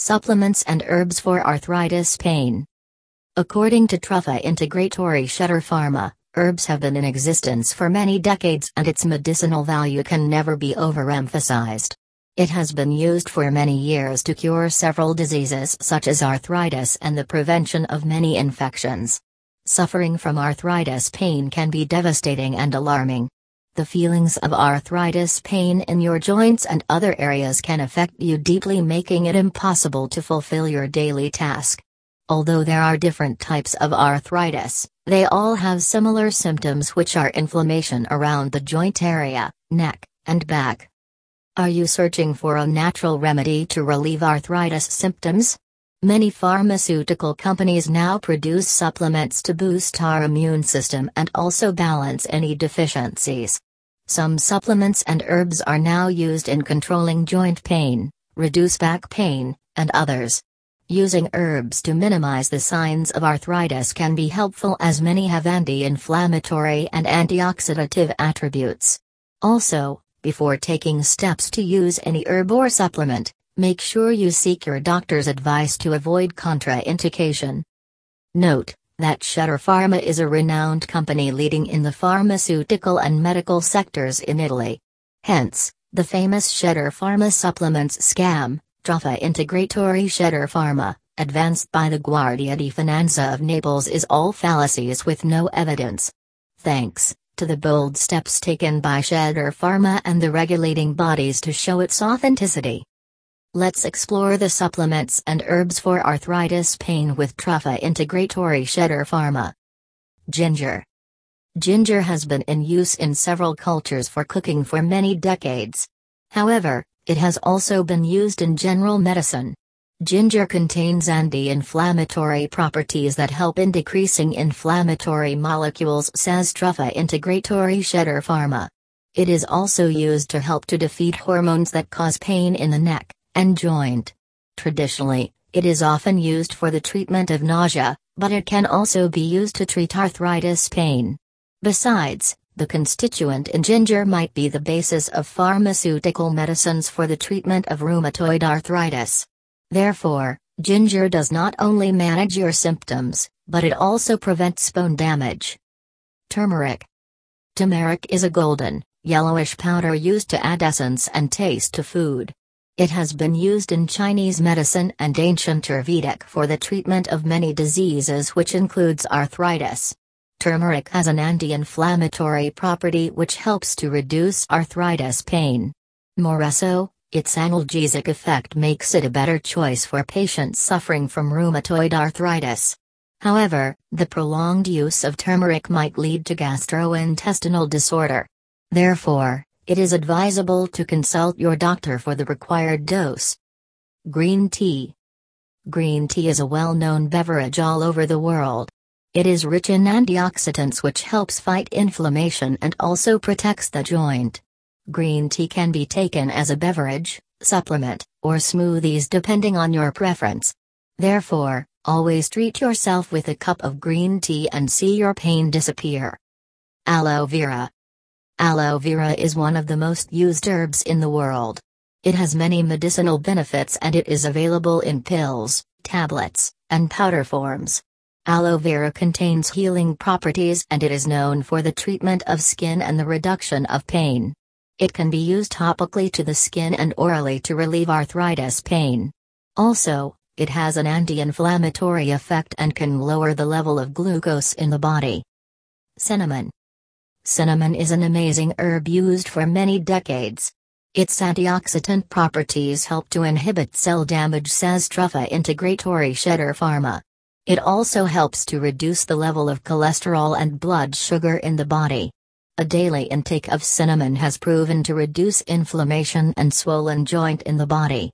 Supplements and herbs for arthritis pain. According to Truffa Integratori Shedir Pharma, herbs have been in existence for many decades and its medicinal value can never be overemphasized. It has been used for many years to cure several diseases such as arthritis and the prevention of many infections. Suffering from arthritis pain can be devastating and alarming. The feelings of arthritis pain in your joints and other areas can affect you deeply, making it impossible to fulfill your daily task. Although there are different types of arthritis, they all have similar symptoms, which are inflammation around the joint area, neck, and back. Are you searching for a natural remedy to relieve arthritis symptoms? Many pharmaceutical companies now produce supplements to boost our immune system and also balance any deficiencies. Some supplements and herbs are now used in controlling joint pain, reduce back pain, and others. Using herbs to minimize the signs of arthritis can be helpful as many have anti inflammatory and antioxidative attributes. Also, before taking steps to use any herb or supplement, make sure you seek your doctor's advice to avoid contraindication. Note that Shedir Pharma is a renowned company leading in the pharmaceutical and medical sectors in Italy. Hence, the famous Shedir Pharma supplements scam, Truffa Integratori Shedir Pharma, advanced by the Guardia di Finanza of Naples is all fallacies with no evidence. Thanks to the bold steps taken by Shedir Pharma and the regulating bodies to show its authenticity. Let's explore the supplements and herbs for arthritis pain with Truffa Integratori Shedir Pharma. Ginger. Ginger has been in use in several cultures for cooking for many decades. However, it has also been used in general medicine. Ginger contains anti-inflammatory properties that help in decreasing inflammatory molecules says Truffa Integratori Shedir Pharma. It is also used to help to defeat hormones that cause pain in the neck and joint. Traditionally, it is often used for the treatment of nausea, but it can also be used to treat arthritis pain. Besides, the constituent in ginger might be the basis of pharmaceutical medicines for the treatment of rheumatoid arthritis. Therefore, ginger does not only manage your symptoms, but it also prevents bone damage. Turmeric. Turmeric is a golden, yellowish powder used to add essence and taste to food. It has been used in Chinese medicine and ancient Ayurvedic for the treatment of many diseases which includes arthritis. Turmeric has an anti-inflammatory property which helps to reduce arthritis pain. More so, its analgesic effect makes it a better choice for patients suffering from rheumatoid arthritis. However, the prolonged use of turmeric might lead to gastrointestinal disorder. Therefore, it is advisable to consult your doctor for the required dose. Green tea. Green tea is a well known beverage all over the world. It is rich in antioxidants which helps fight inflammation and also protects the joint. Green tea can be taken as a beverage, supplement, or smoothies depending on your preference. Therefore, always treat yourself with a cup of green tea and see your pain disappear. Aloe vera. Aloe vera is one of the most used herbs in the world. It has many medicinal benefits and it is available in pills, tablets, and powder forms. Aloe vera contains healing properties and it is known for the treatment of skin and the reduction of pain. It can be used topically to the skin and orally to relieve arthritis pain. Also, it has an anti-inflammatory effect and can lower the level of glucose in the body. Cinnamon. Cinnamon is an amazing herb used for many decades. Its antioxidant properties help to inhibit cell damage says Truffa Integratori Shedir Pharma. It also helps to reduce the level of cholesterol and blood sugar in the body. A daily intake of cinnamon has proven to reduce inflammation and swollen joint in the body.